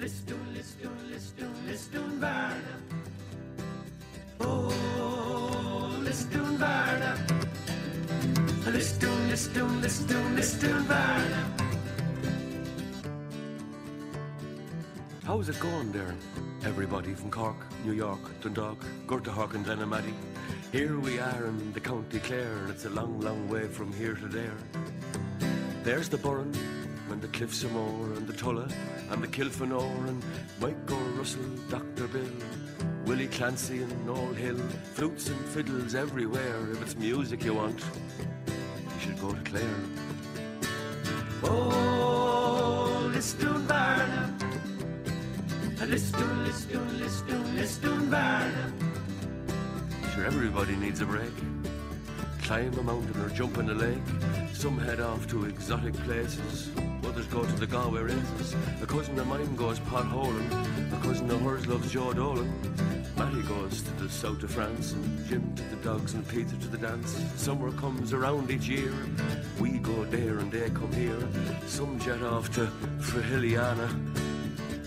Lisdoon, Lisdoon, Lisdoon, listun världen Oh, listun världen Lisdoon, Lisdoon, Lisdoon, listun världen How's it going there? Everybody from Cork, New York, Dundalk, Gurtahawk and Glenamaddy. Here we are in the County Clare and it's a long, long way from here to there. There's the Burren and the Cliffs of Moher and the Tulla and the Kilfenora and Micho Russell, Dr. Bill, Willie Clancy and Noel Hill, flutes and fiddles everywhere. If it's music you want, you should go to Clare. Oh, listun världen Lisdoon, Lisdoon, Lisdoon, listun världen Sure, everybody needs a break. Climb a mountain or jump in a lake. Some head off to exotic places. Others go to the Galway races. A cousin of mine goes potholing. A cousin of hers loves Joe Dolan. Matty goes to the south of France and Jim to the dogs and Peter to the dance. Summer comes around each year. We go there and they come here. Some jet off to Frahiliana.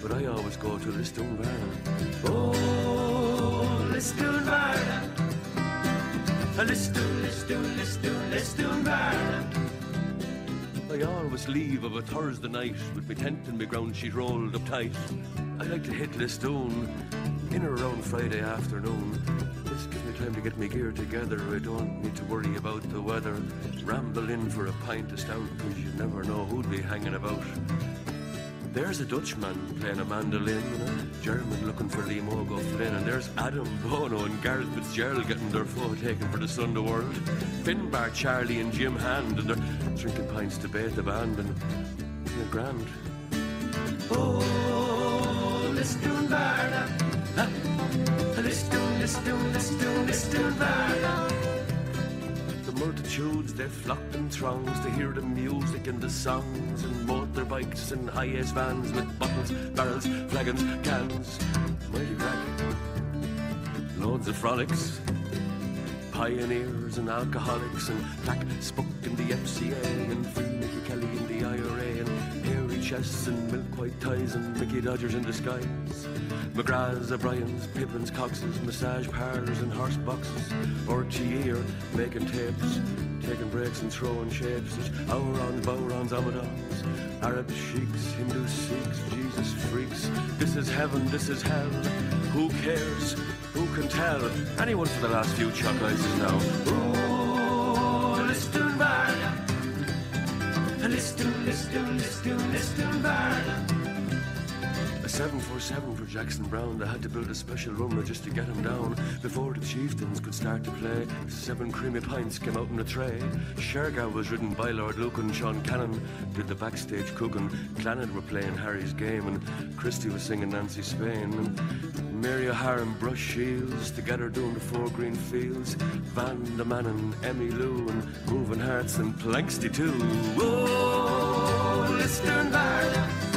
But I always go to Lisdoonvarna. Oh, listun världen Lisdoon, Lisdoon, Lisdoon, listun världen I always leave of a Thursday night with me tent and me ground sheet rolled up tight. I like to hit Lisdoon in or around Friday afternoon. This gives me time to get my gear together. I don't need to worry about the weather. Ramble in for a pint of stout because you never know who'd be hanging about. There's a Dutchman playing a mandolin, and a German looking for Liam Óg O'Flynn, and there's Adam Bono and Garret FitzGerald getting their photo taken for the Sunday World. Finbar, Charlie, and Jim Hand, and they're drinking pints to bait the band, and they're grand. Oh, Lisdoon, Lisdoon, Lisdoon, listun världen The multitudes they flocked in throngs to hear the music and the songs and motorbikes and highest vans with bottles, barrels, flagons, cans. Mighty crack. Loads of frolics. Pioneers and alcoholics and black spook in the FCA and free Nicky Kelly in the IRA and chests and milk white ties and Mickey Dodgers in disguise. McGrath's, O'Brien's, Pippin's, Cox's, massage parlors and horse boxes. RTE making tapes, taking breaks and throwing shapes. There's Aurons, Bowrons, Amadons, Arab sheiks, Hindu Sikhs, Jesus freaks. This is heaven, this is hell. Who cares? Who can tell? Anyone for the last few chalk ices now. Oh, listun världen Lisdoon, Lisdoon, Lisdoon, listun världen A 747 for Jackson Browne. They had to build a special rumba just to get him down before the chieftains could start to play. Seven creamy pints came out in a tray. Shergar was ridden by Lord Lucan. Sean Cannon did the backstage cooking. Clannad were playing Harry's game, and Christie was singing Nancy Spain. And Mary O'Hara and Brush Shiels together doing the four green fields. Van de and Emmy Lou, and Moving Hearts and Planxty too. Oh, Lisdoonvarna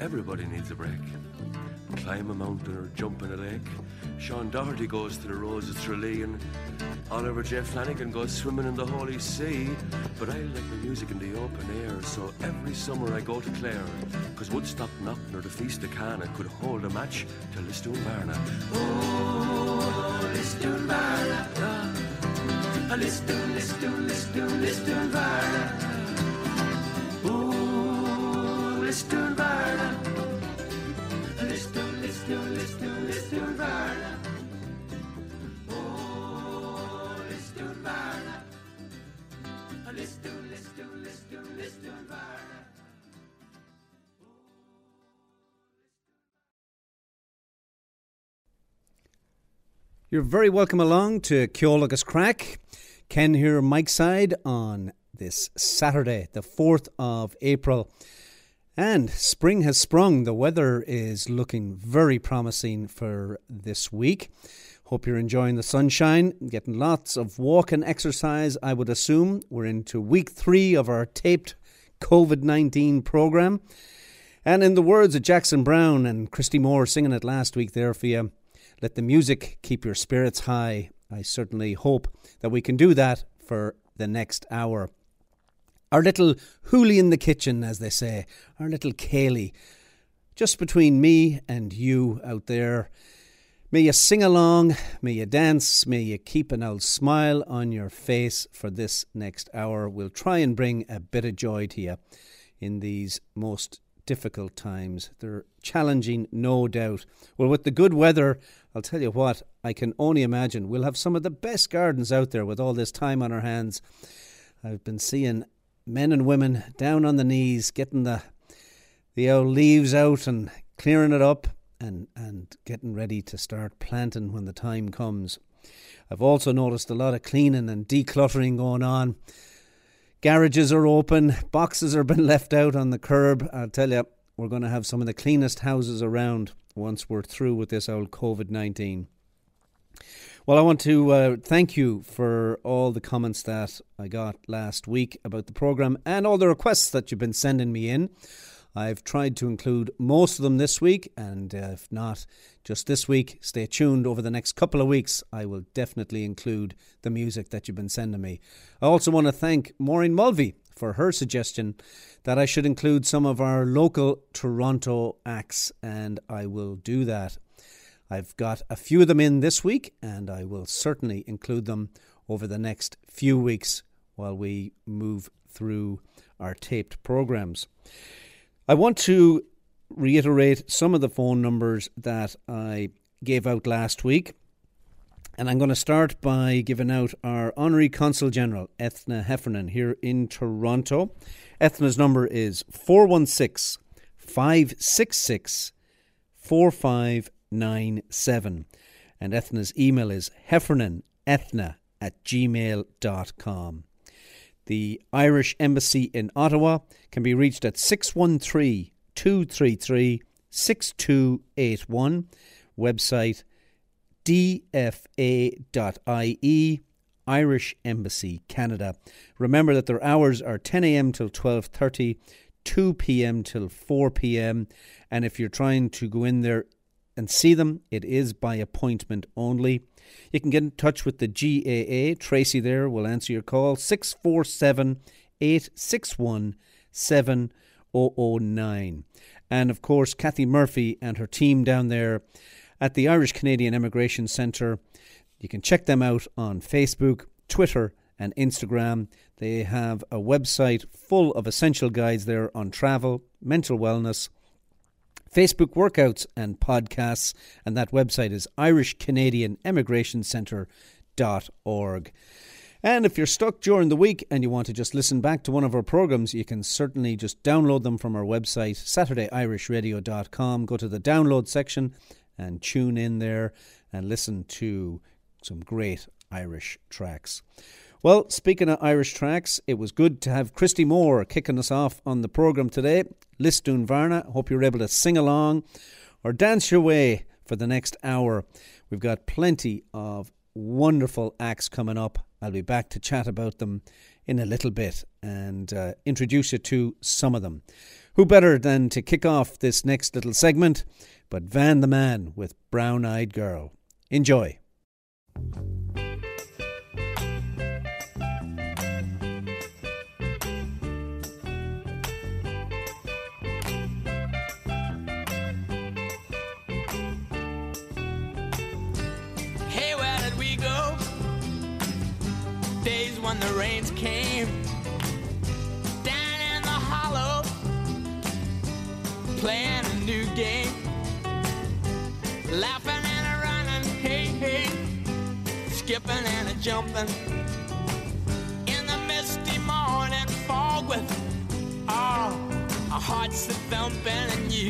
Everybody needs a break. Climb a mountain or jump in a lake. Sean Doherty goes to the Roses Tralee and Oliver J. Flanagan goes swimming in the Holy Sea. But I like my music in the open air, so every summer I go to Clare. Cause Woodstock Knockton or the Feast of Cana could hold a match to Lisdoonvarna. Oh, Lisdoonvarna Lisdoon, Lisdoon, Lisdoon, listun världen Oh, listun världen Lisdoon, Lisdoon, Lisdoon, listun världen Oh, listun världen Lisdoon, Lisdoon, Lisdoon, listun världen You're very welcome along to Ceol agus Craic. Ken here, Mike's side, on this Saturday, the 4th of April. And spring has sprung. The weather is looking very promising for this week. Hope you're enjoying the sunshine, getting lots of walk and exercise, I would assume. We're into week three of our taped COVID 19 program. And in the words of Jackson Browne and Christy Moore singing it last week there for you, let the music keep your spirits high. I certainly hope that we can do that for the next hour. Our little hoolie in the kitchen, as they say, our little céilí, just between me and you out there. May you sing along, may you dance, may you keep an old smile on your face for this next hour. We'll try and bring a bit of joy to you in these most difficult times. They're challenging, no doubt. Well, with the good weather, I'll tell you what, I can only imagine we'll have some of the best gardens out there with all this time on our hands. I've been seeing men and women down on the knees getting the the old leaves out and clearing it up and, and getting ready to start planting when the time comes. I've also noticed a lot of cleaning and decluttering going on. Garages are open, boxes are been left out on the curb. I'll tell you, we're going to have some of the cleanest houses around once we're through with this old COVID 19. Well, I want to uh, thank you for all the comments that I got last week about the programme and all the requests that you've been sending me in. I've tried to include most of them this week, and if not just this week, stay tuned over the next couple of weeks. I will definitely include the music that you've been sending me. I also want to thank Maureen Mulvey for her suggestion that I should include some of our local Toronto acts, and I will do that. I've got a few of them in this week, and I will certainly include them over the next few weeks while we move through our taped programs. I want to reiterate some of the phone numbers that I gave out last week. And I'm going to start by giving out our Honorary Consul General, Ethna Heffernan, here in Toronto. Ethna's number is 416 566 4597. And Ethna's email is heffernanethna at gmail.com. The Irish Embassy in Ottawa can be reached at 613 233 6281. Website dfa.ie Irish Embassy Canada. Remember that their hours are 10 a.m. till 12:30, 2 p.m. till 4 p.m. and if you're trying to go in there and see them, it is by appointment only. You can get in touch with the GAA. Tracy there will answer your call 647 861 7009. And of course, Kathy Murphy and her team down there at the Irish Canadian Immigration Centre. You can check them out on Facebook, Twitter, and Instagram. They have a website full of essential guides there on travel, mental wellness, Facebook workouts and podcasts, and that website is Irish Canadian Immigration Centre.org. And if you're stuck during the week and you want to just listen back to one of our programs, you can certainly just download them from our website, SaturdayIrishRadio.com. Go to the download section and tune in there and listen to some great Irish tracks. Well, speaking of Irish tracks, it was good to have Christy Moore kicking us off on the programme today. Lisdoonvarna, hope you're able to sing along or dance your way for the next hour. We've got plenty of wonderful acts coming up. I'll be back to chat about them in a little bit and uh, introduce you to some of them. Who better than to kick off this next little segment but Van the Man with Brown Eyed Girl? Enjoy. The rains came down in the hollow, playing a new game, laughing and a running, hey, hey, skipping and a jumping. In the misty morning fog with all our hearts a thumping and you,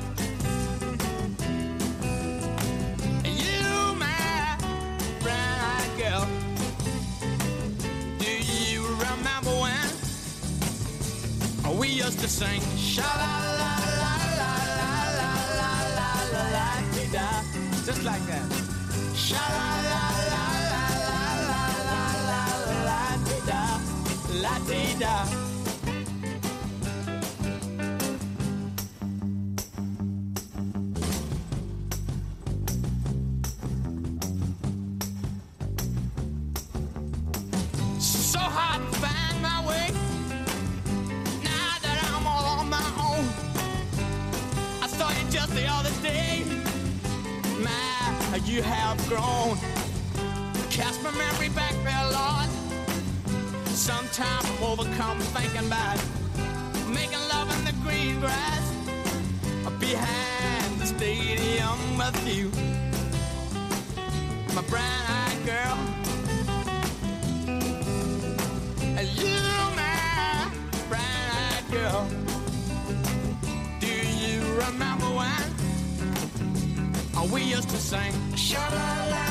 Used to sing sha la la la la la la la la la la dee da, just like that. Sha la la la la la la la la la la dee da, la dee da. Girl. Do you remember when we used to sing? Sha la la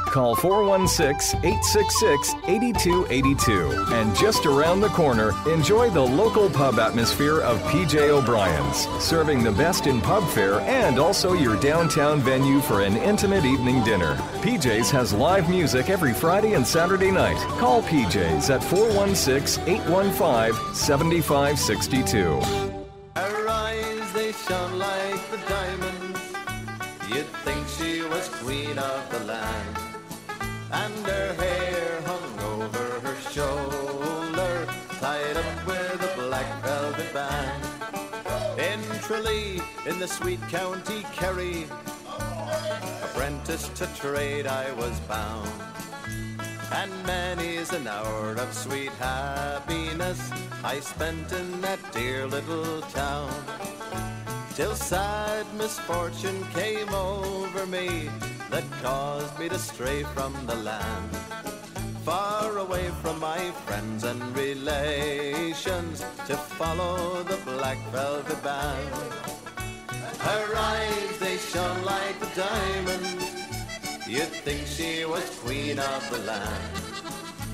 Call 416 866 8282. And just around the corner, enjoy the local pub atmosphere of PJ O'Brien's, serving the best in pub fare and also your downtown venue for an intimate evening dinner. PJ's has live music every Friday and Saturday night. Call PJ's at 416 815 7562. Her they shone like the diamonds. You'd think she was queen of the land. And her hair hung over her shoulder, tied up with a black velvet band. In Tralee, in the sweet county Kerry, apprentice to trade I was bound. And many's an hour of sweet happiness I spent in that dear little town. Till sad misfortune came over me that caused me to stray from the land. Far away from my friends and relations to follow the black velvet band. Her eyes, they shone like diamonds. You'd think she was queen of the land.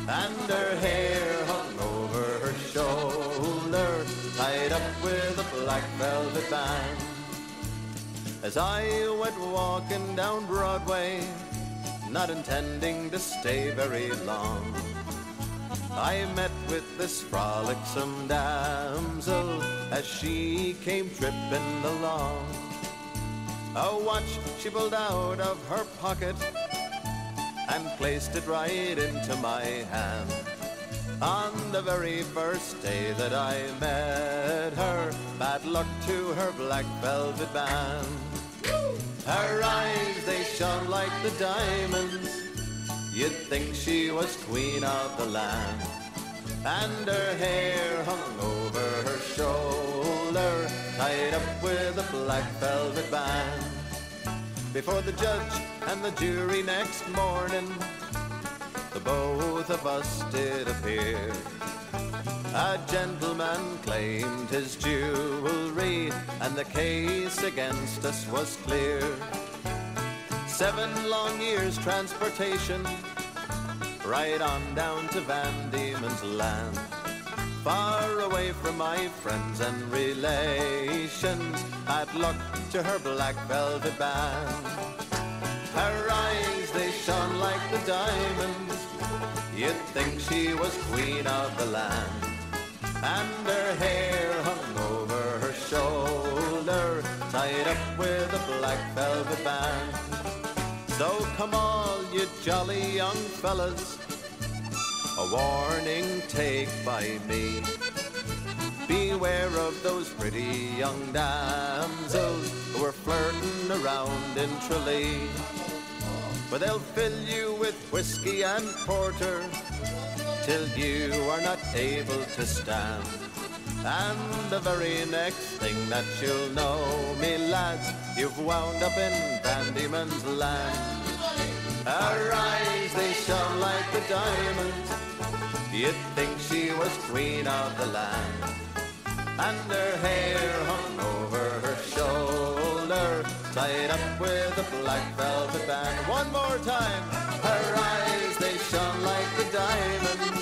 And her hair hung over her shoulder, tied up with a black velvet band. As I went walking down Broadway, not intending to stay very long, I met with this frolicsome damsel as she came tripping along. A watch she pulled out of her pocket and placed it right into my hand. On the very first day that I met her, bad luck to her black velvet band. Her eyes, they shone like the diamonds. You'd think she was queen of the land. And her hair hung over her shoulder, tied up with a black velvet band. Before the judge and the jury next morning, the both of us did appear. A gentleman claimed his jewelry, and the case against us was clear. Seven long years transportation, right on down to Van Diemen's land. Far away from my friends and relations, bad luck to her black velvet band. Her eyes, they shone like the diamonds. You'd think she was queen of the land. And her hair hung over her shoulder, tied up with a black velvet band. So come all you jolly young fellas, a warning take by me. Beware of those pretty young damsels who are flirting around in Tralee. For they'll fill you with whiskey and porter till you are not able to stand. And the very next thing that you'll know, me lads, you've wound up in Van Diemen's land. Eyes, they shone like the diamonds. You'd think she was queen of the land. And her hair hung over her shoulder, tied up with a black velvet band. One more time. Her eyes, they shone like the diamonds.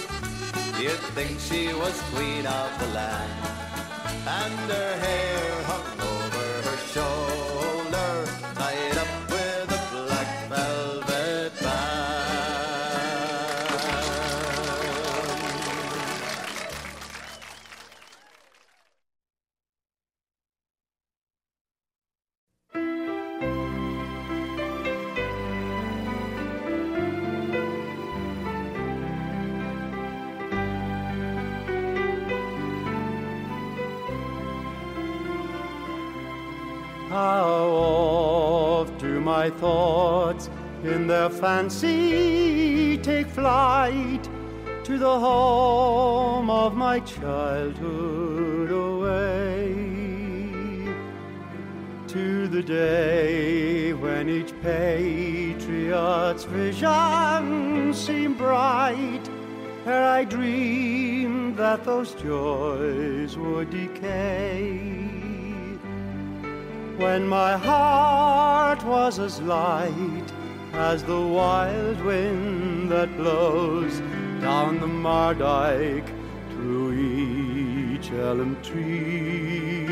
You'd think she was queen of the land. And her hair hung over her shoulder, How oft do my thoughts in their fancy take flight to the home of my childhood away? To the day when each patriot's vision seemed bright, ere I dreamed that those joys would decay when my heart was as light as the wild wind that blows down the Mardyke through each elm tree,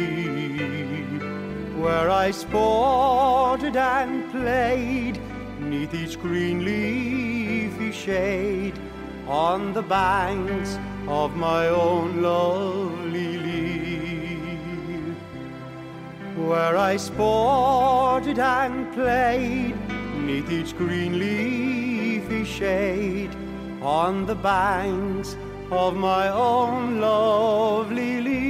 where I sported and played neath each green leafy shade on the banks of my own lovely where I sported and played neath each green leafy shade on the banks of my own lovely.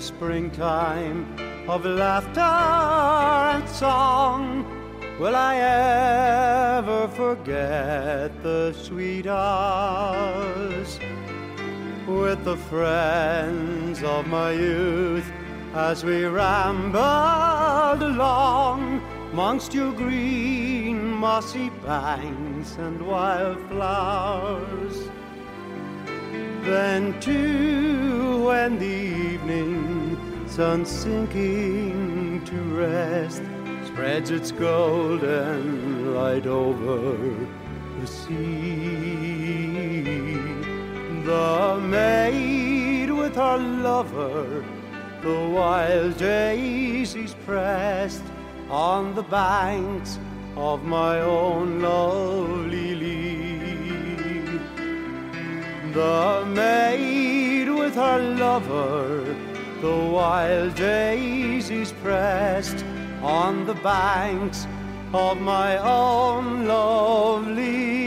Springtime of laughter and song, will I ever forget the sweet hours with the friends of my youth as we rambled along amongst your green mossy banks and wildflowers? Then too, when the evening sun sinking to rest spreads its golden light over the sea, the maid with her lover, the wild daisies pressed on the banks of my own lovely Lee. The maid with her lover, the wild daisies pressed on the banks of my own lovely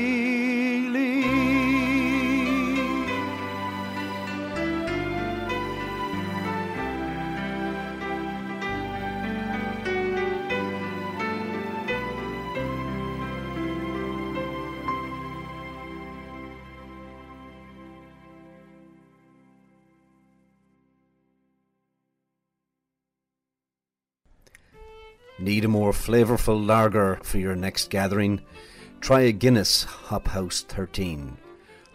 Need a more flavourful lager for your next gathering? Try a Guinness Hop House 13.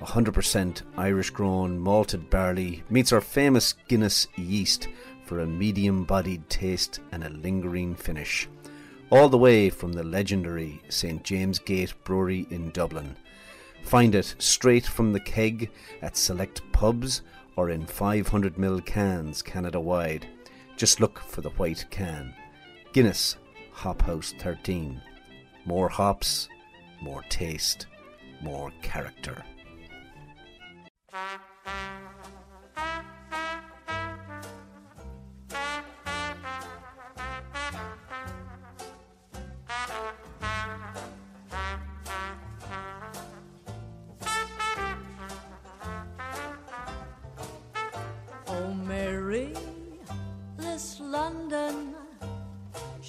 100% Irish grown malted barley meets our famous Guinness yeast for a medium bodied taste and a lingering finish. All the way from the legendary St James Gate Brewery in Dublin. Find it straight from the keg at select pubs or in 500ml cans Canada wide. Just look for the white can. Guinness Hop House 13. More hops, more taste, more character.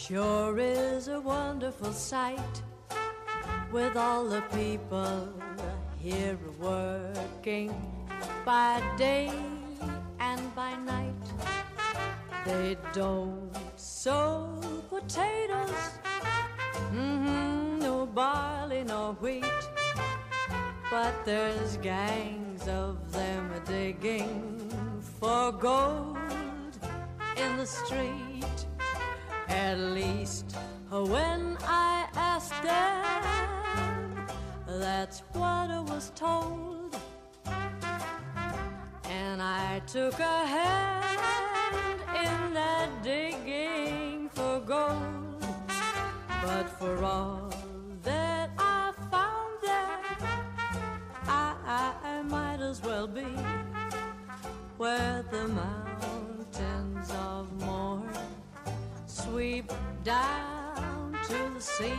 Sure is a wonderful sight with all the people here working by day and by night. They don't sow potatoes, hmm no barley, no wheat. But there's gangs of them digging for gold in the street. At least when I asked them, that's what I was told. And I took a hand in that digging for gold. But for all that I found there, I, I, I might as well be where the mountains of Mourne sweep down to the sea.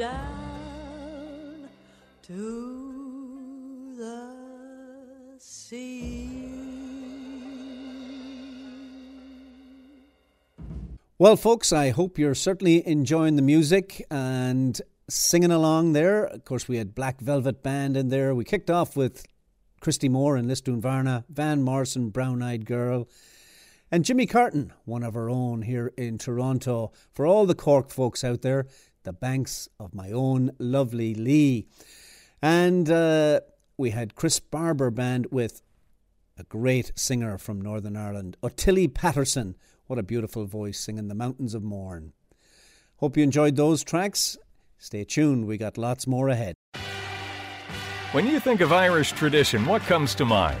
Down to the sea. Well, folks, I hope you're certainly enjoying the music and singing along there. Of course, we had Black Velvet Band in there. We kicked off with Christy Moore and Lisdoonvarna, Van Morrison, Brown Eyed Girl, and Jimmy Carton, one of our own here in Toronto. For all the Cork folks out there, the banks of my own lovely Lee. And uh, we had Chris Barber Band with a great singer from Northern Ireland, Ottilie Patterson. What a beautiful voice singing The Mountains of Mourne. Hope you enjoyed those tracks. Stay tuned, we got lots more ahead. When you think of Irish tradition, what comes to mind?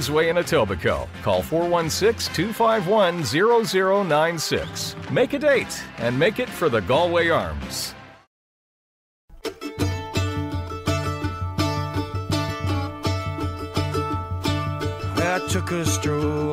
Queensway in Etobicoke. Call 416 251 0096. Make a date and make it for the Galway Arms. I took a stroll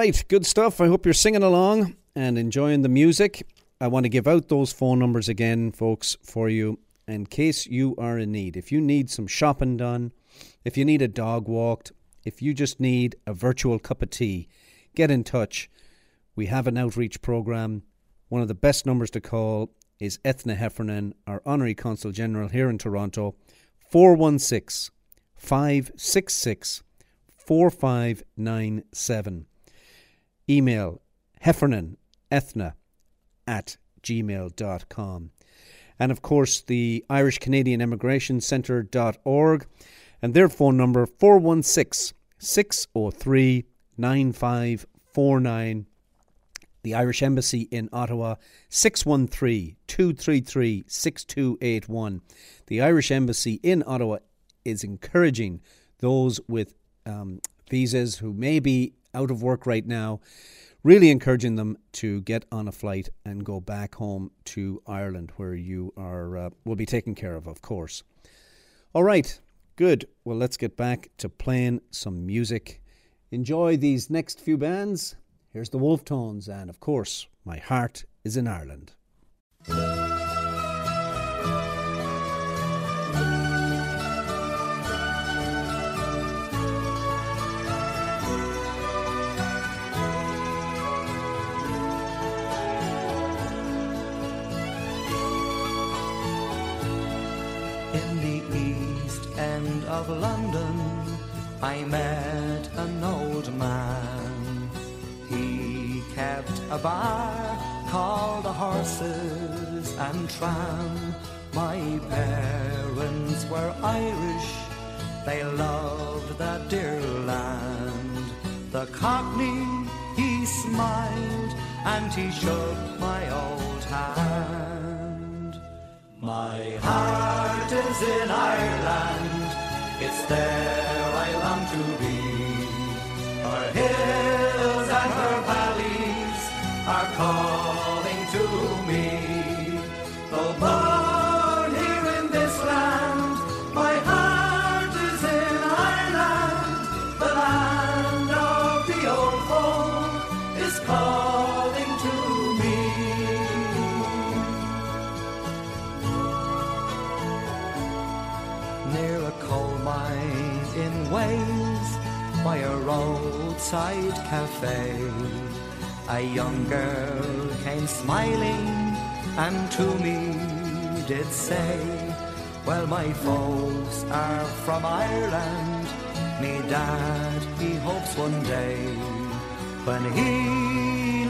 right, good stuff. I hope you're singing along and enjoying the music. I want to give out those phone numbers again, folks, for you in case you are in need. If you need some shopping done, if you need a dog walked, if you just need a virtual cup of tea, get in touch. We have an outreach program. One of the best numbers to call is Ethna Heffernan, our Honorary Consul General here in Toronto, 416 566 4597. Email Heffernan Ethna at gmail.com. And of course, the Irish Canadian Immigration Centre.org and their phone number 416 603 9549. The Irish Embassy in Ottawa 613 233 6281. The Irish Embassy in Ottawa is encouraging those with um, visas who may be out of work right now, really encouraging them to get on a flight and go back home to Ireland, where you are uh, will be taken care of, of course. All right, good. Well, let's get back to playing some music. Enjoy these next few bands. Here's the Wolfe Tones, and of course, my heart is in Ireland. Of London, I met an old man. He kept a bar called the Horses and Tram. My parents were Irish, they loved that dear land. The Cockney, he smiled and he shook my old hand. My heart is in Ireland, it's there I long to be. Her hills and her valleys are calling cafe. A young girl came smiling and to me did say, Well, my folks are from Ireland. Me dad, he hopes one day when he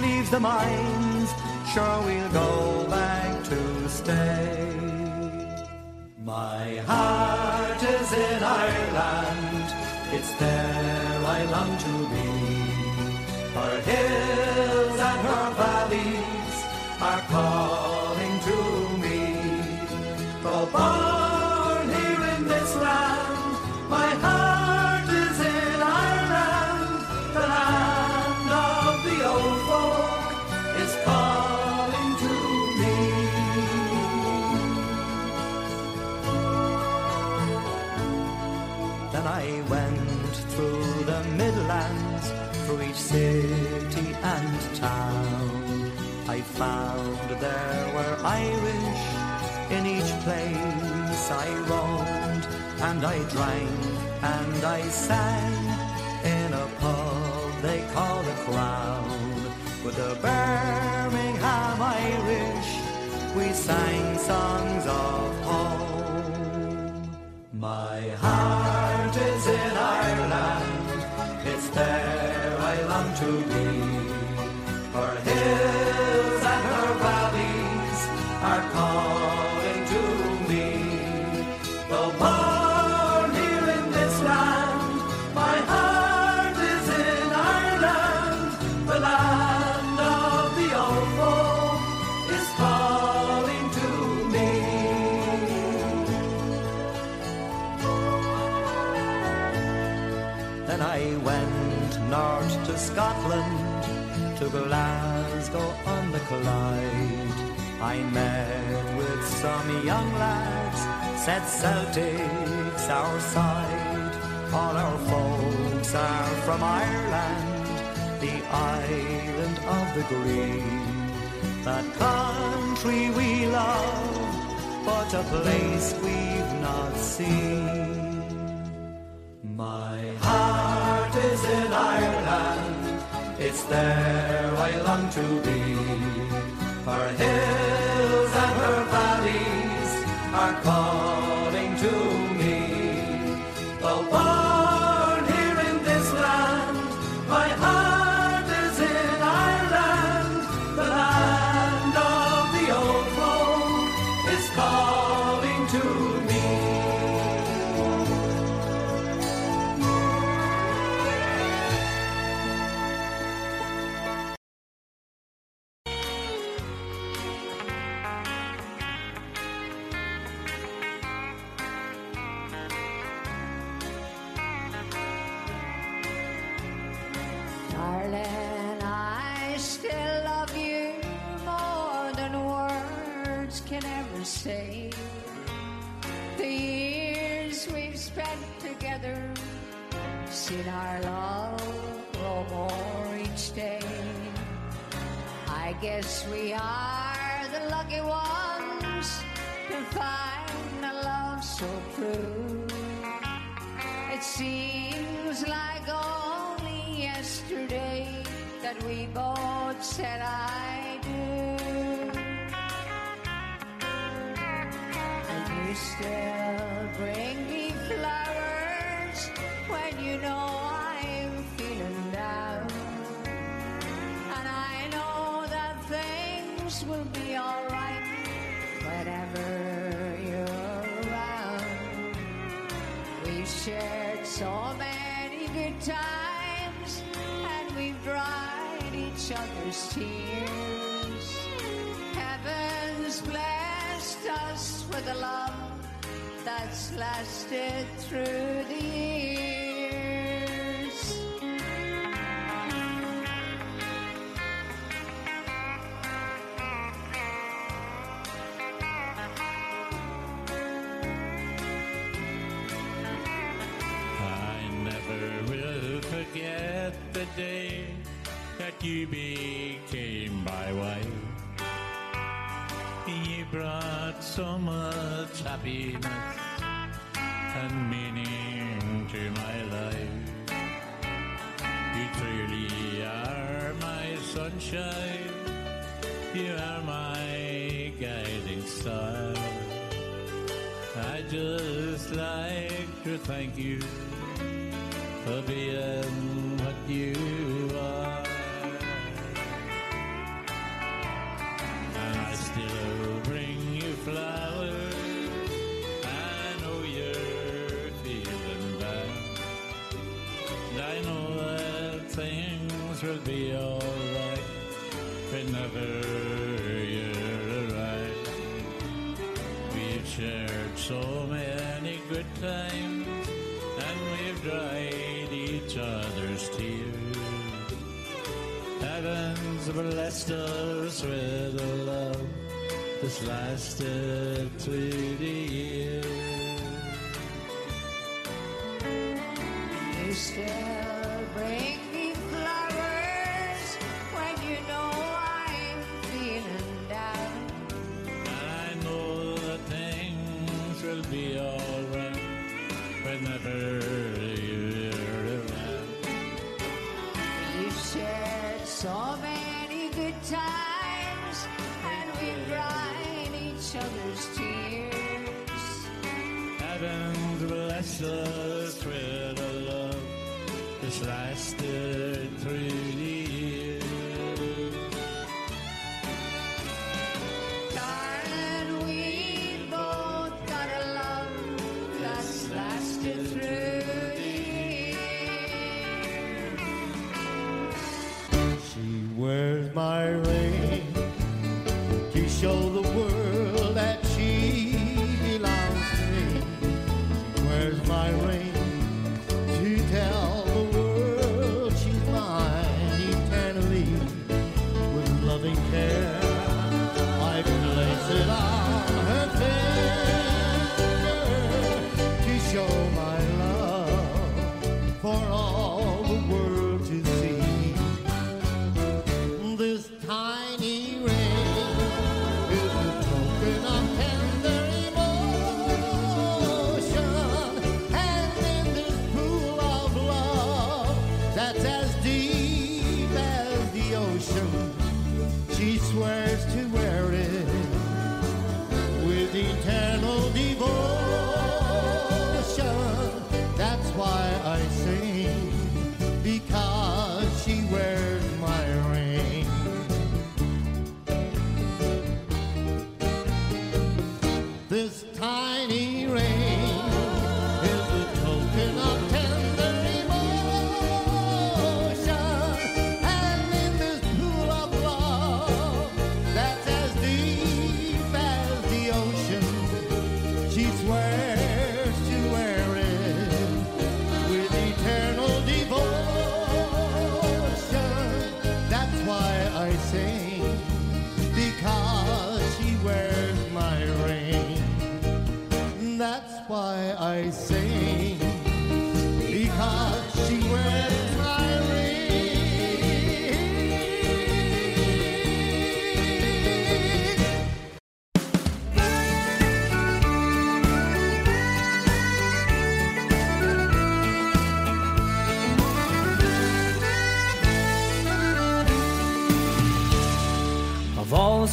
leaves the mines, sure we'll go back to stay. My heart is in Ireland, it's there I long to be. Her hills town. I found there were Irish in each place I roamed, and I drank and I sang in a pub they call the Crown. With the Birmingham Irish, we sang songs of home. My heart Glasgow on the Clyde. I met with some young lads, said Celtic's our side. All our folks are from Ireland, the island of the green. That country we love, but a place we've not seen. It's there I long to be. Her hills and her valleys are calling each day. I guess we are the lucky ones to find a love so true. It seems like only yesterday that we both said I do. And you still bring me flowers when you know will be alright whenever you're around. We've shared so many good times, and we've dried each other's tears. Heaven's blessed us with a love that's lasted through the years. So much happiness and meaning to my life. You truly are my sunshine. You are my guiding star. I just like to thank you for being what you things will be alright whenever you're around. We've shared so many good times, and we've dried each other's tears. Heaven's blessed us with a love that's lasted through the years. You still bring blessed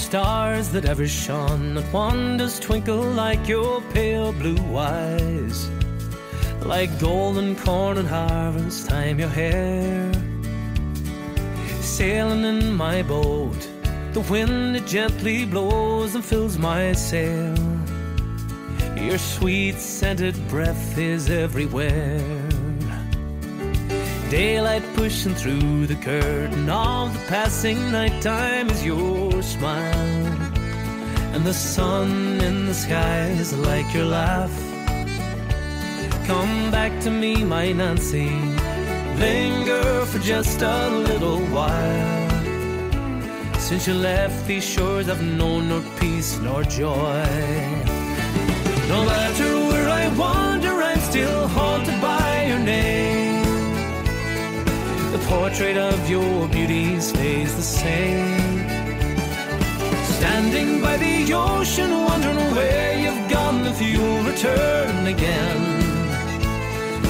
stars that ever shone, not one does twinkle like your pale blue eyes. Like golden corn and harvest time, your hair. Sailing in my boat, the wind it gently blows and fills my sail. Your sweet scented breath is everywhere. Daylight pushing through the curtain of the passing nighttime is your smile. And the sun in the sky is like your laugh. Come back to me, my Nancy. Linger for just a little while. Since you left these shores, I've known no peace nor joy. No matter where I wander, I'm still haunted by your name portrait of your beauty stays the same. Standing by the ocean, wondering where you've gone if you'll return again.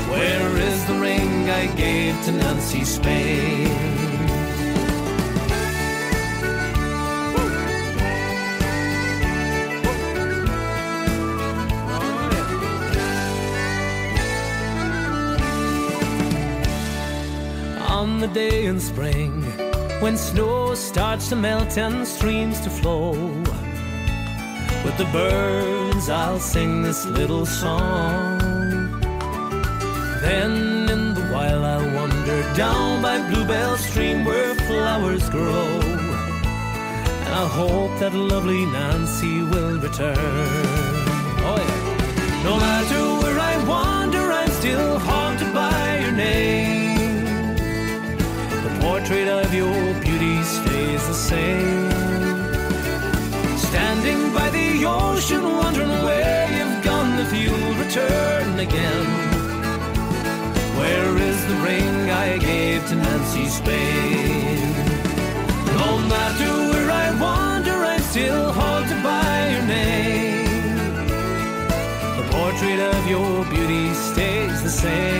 Where is the ring I gave to Nancy Spain? The day in spring when snow starts to melt and streams to flow. With the birds, I'll sing this little song. Then in the while, I'll wander down by Bluebell Stream where flowers grow. And I'll hope that lovely Nancy will return. Oh, yeah. No matter where I wander, I'm still haunted by your name. Portrait of your beauty stays the same. Standing by the ocean, wondering where you've gone if you'll return again. Where is the ring I gave to Nancy Spain? No matter where I wander, I'm still haunted by your name. The portrait of your beauty stays the same.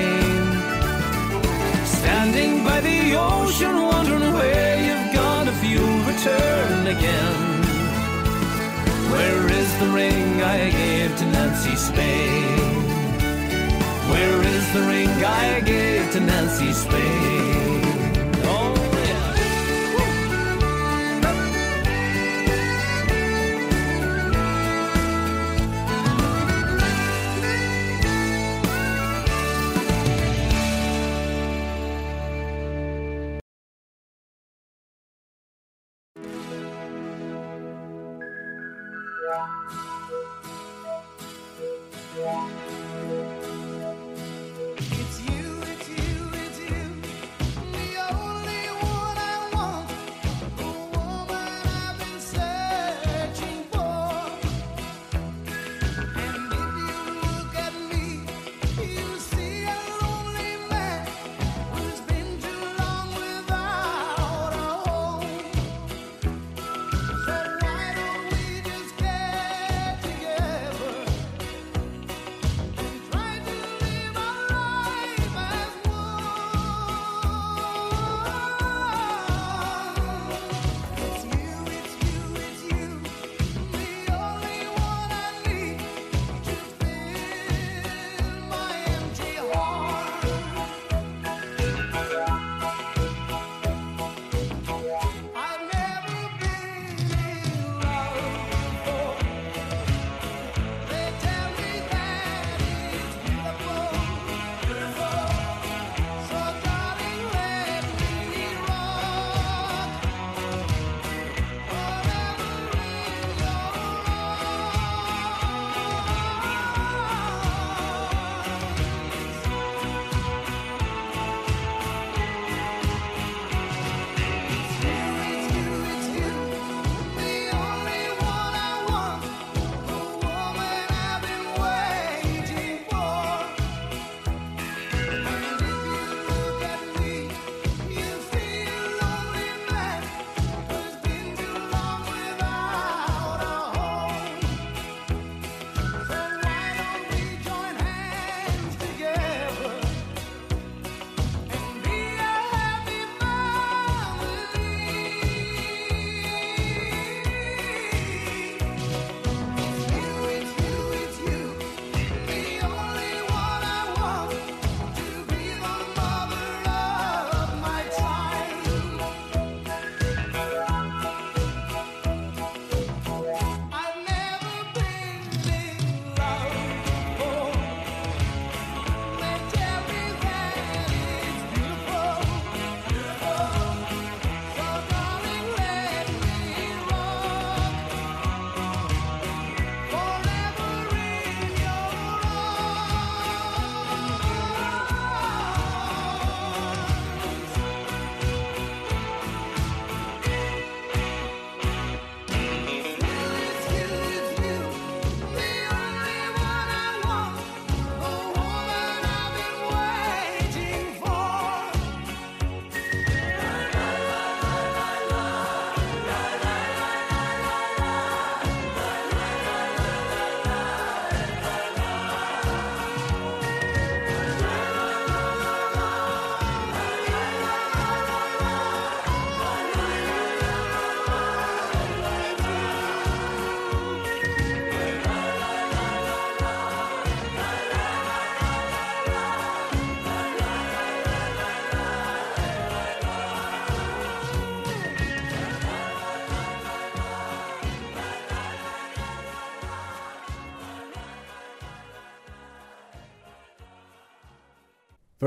Again. Where is the ring I gave to Nancy Spain? Where is the ring I gave to Nancy Spain?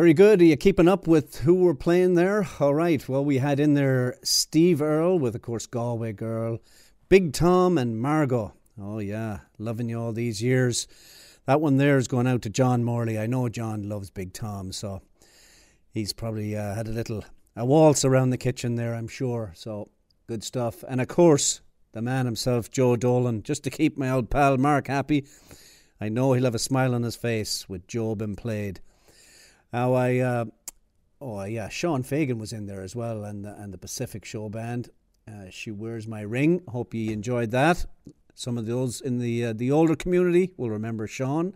Very good. Are you keeping up with who we're playing there? All right. Well, we had in there Steve Earle with, of course, Galway Girl, Big Tom, and Margo. Oh, yeah. Loving you all these years. That one there is going out to John Morley. I know John loves Big Tom, so he's probably uh, had a little a waltz around the kitchen there, I'm sure. So good stuff. And of course, the man himself, Joe Dolan, just to keep my old pal Mark happy. I know he'll have a smile on his face with Joe been played. Now I, uh, oh yeah, Sean Fagan was in there as well, and the, and the Pacific Show Band. Uh, she wears my ring. Hope you enjoyed that. Some of those in the uh, the older community will remember Sean.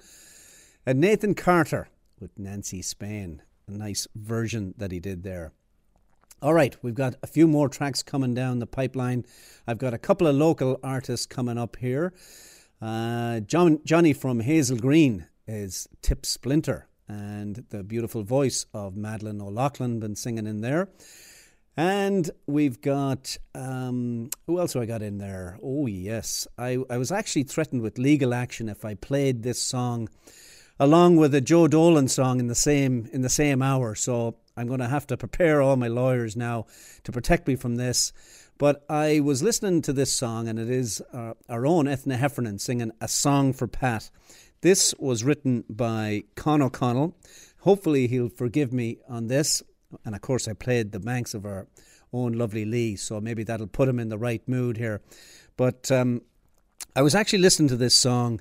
And Nathan Carter with Nancy Spain, a nice version that he did there. All right, we've got a few more tracks coming down the pipeline. I've got a couple of local artists coming up here. Uh, John, Johnny from Hazel Green is Tip Splinter, and the beautiful voice of Madeline O'Loughlin been singing in there. And we've got um, who else have I got in there? Oh yes, I, I was actually threatened with legal action if I played this song along with a Joe Dolan song in the same in the same hour. So I'm going to have to prepare all my lawyers now to protect me from this. But I was listening to this song, and it is uh, our own Ethna Heffernan singing a song for Pat. This was written by Con O'Connell. Hopefully, he'll forgive me on this. And of course, I played the banks of our own lovely Lee, so maybe that'll put him in the right mood here. But um, I was actually listening to this song.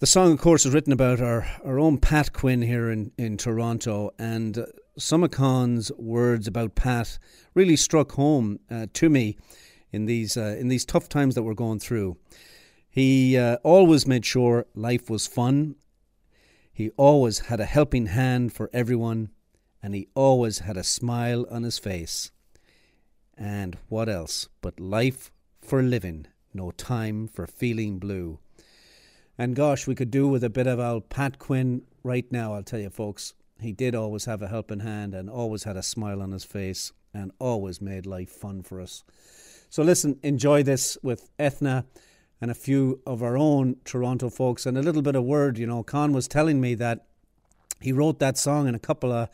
The song, of course, is written about our, our own Pat Quinn here in, in Toronto, and uh, some of Con's words about Pat really struck home uh, to me in these uh, in these tough times that we're going through. He uh, always made sure life was fun. He always had a helping hand for everyone, and he always had a smile on his face. And what else but life for living, no time for feeling blue. And gosh, we could do with a bit of old Pat Quinn right now, I'll tell you, folks. He did always have a helping hand and always had a smile on his face and always made life fun for us. So, listen, enjoy this with Ethna and a few of our own Toronto folks and a little bit of word. You know, Con was telling me that he wrote that song in a couple of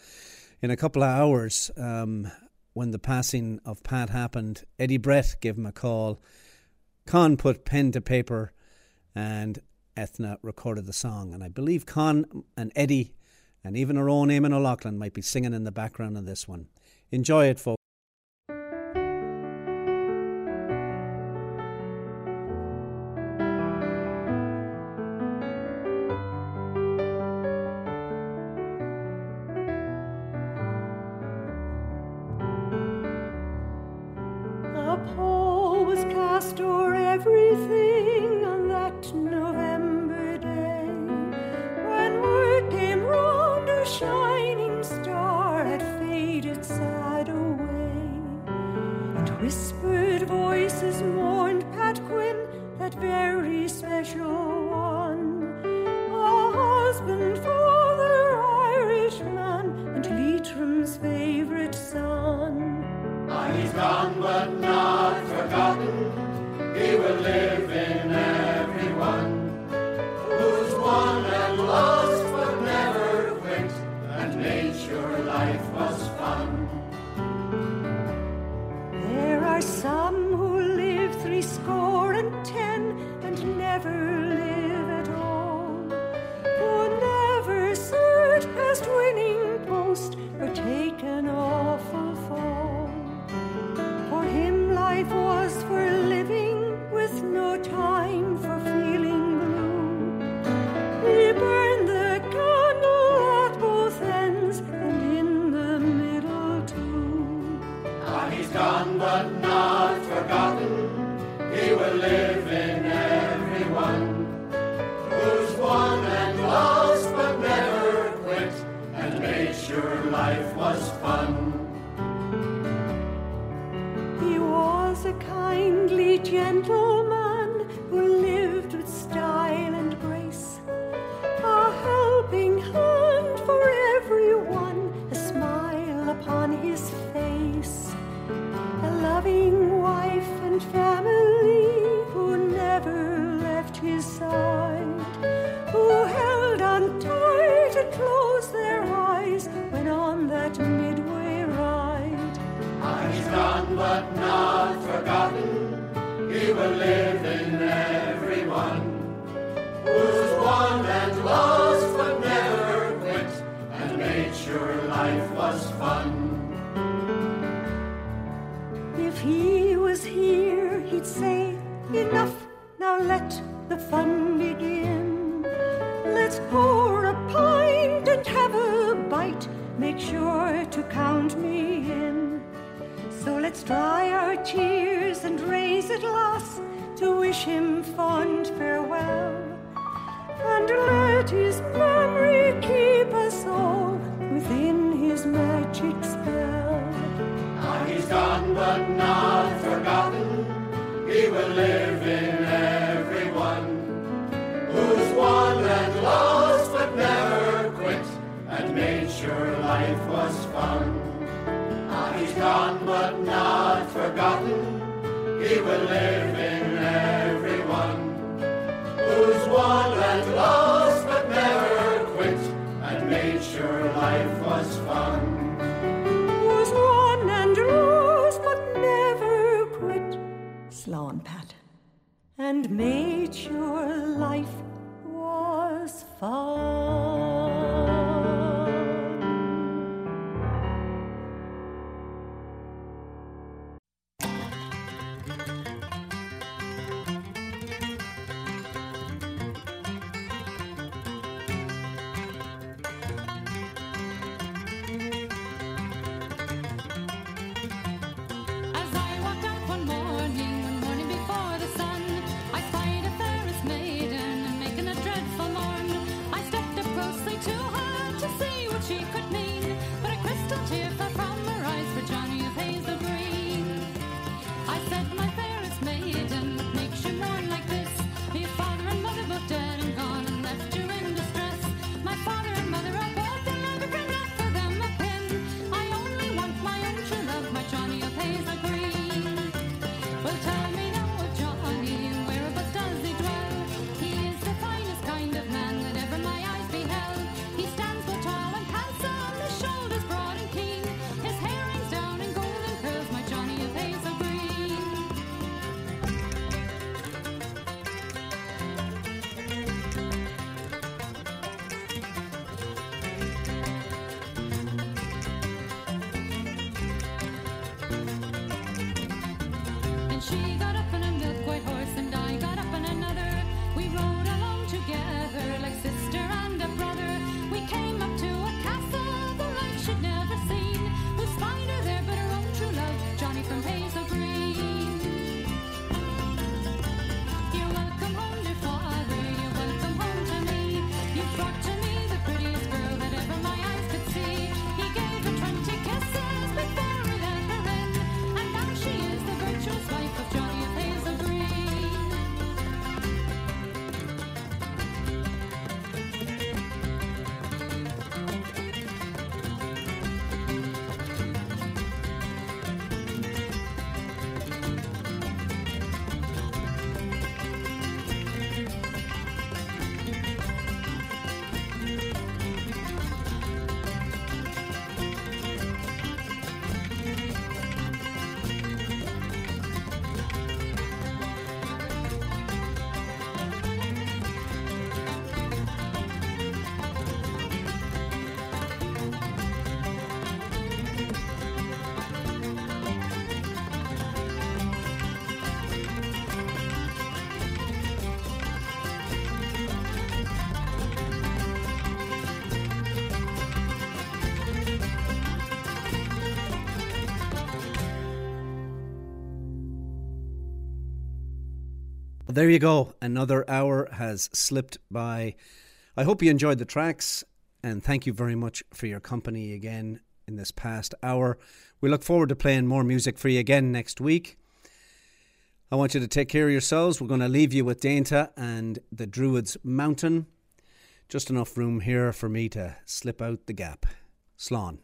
in a couple of hours um, when the passing of Pat happened. Eddie Brett gave him a call. Con put pen to paper, and Ethna recorded the song. And I believe Con and Eddie and even our own Eamon O'Loughlin might be singing in the background of this one. Enjoy it, folks. Was cast o'er everything on that November day. When word came round a shining star had faded sad away, and whispered voices mourned Pat Quinn, that very special we will live. fun. Now he's gone but not forgotten, he will live in everyone. Who's won and lost but never quit and made sure life was fun. Who's won and lost but never quit, Slán Pat, and made sure life was fun. Well, there you go. Another hour has slipped by. I hope you enjoyed the tracks and thank you very much for your company again in this past hour. We look forward to playing more music for you again next week. I want you to take care of yourselves. We're going to leave you with Dainta and the Druids Mountain. Just enough room here for me to slip out the gap. Slán.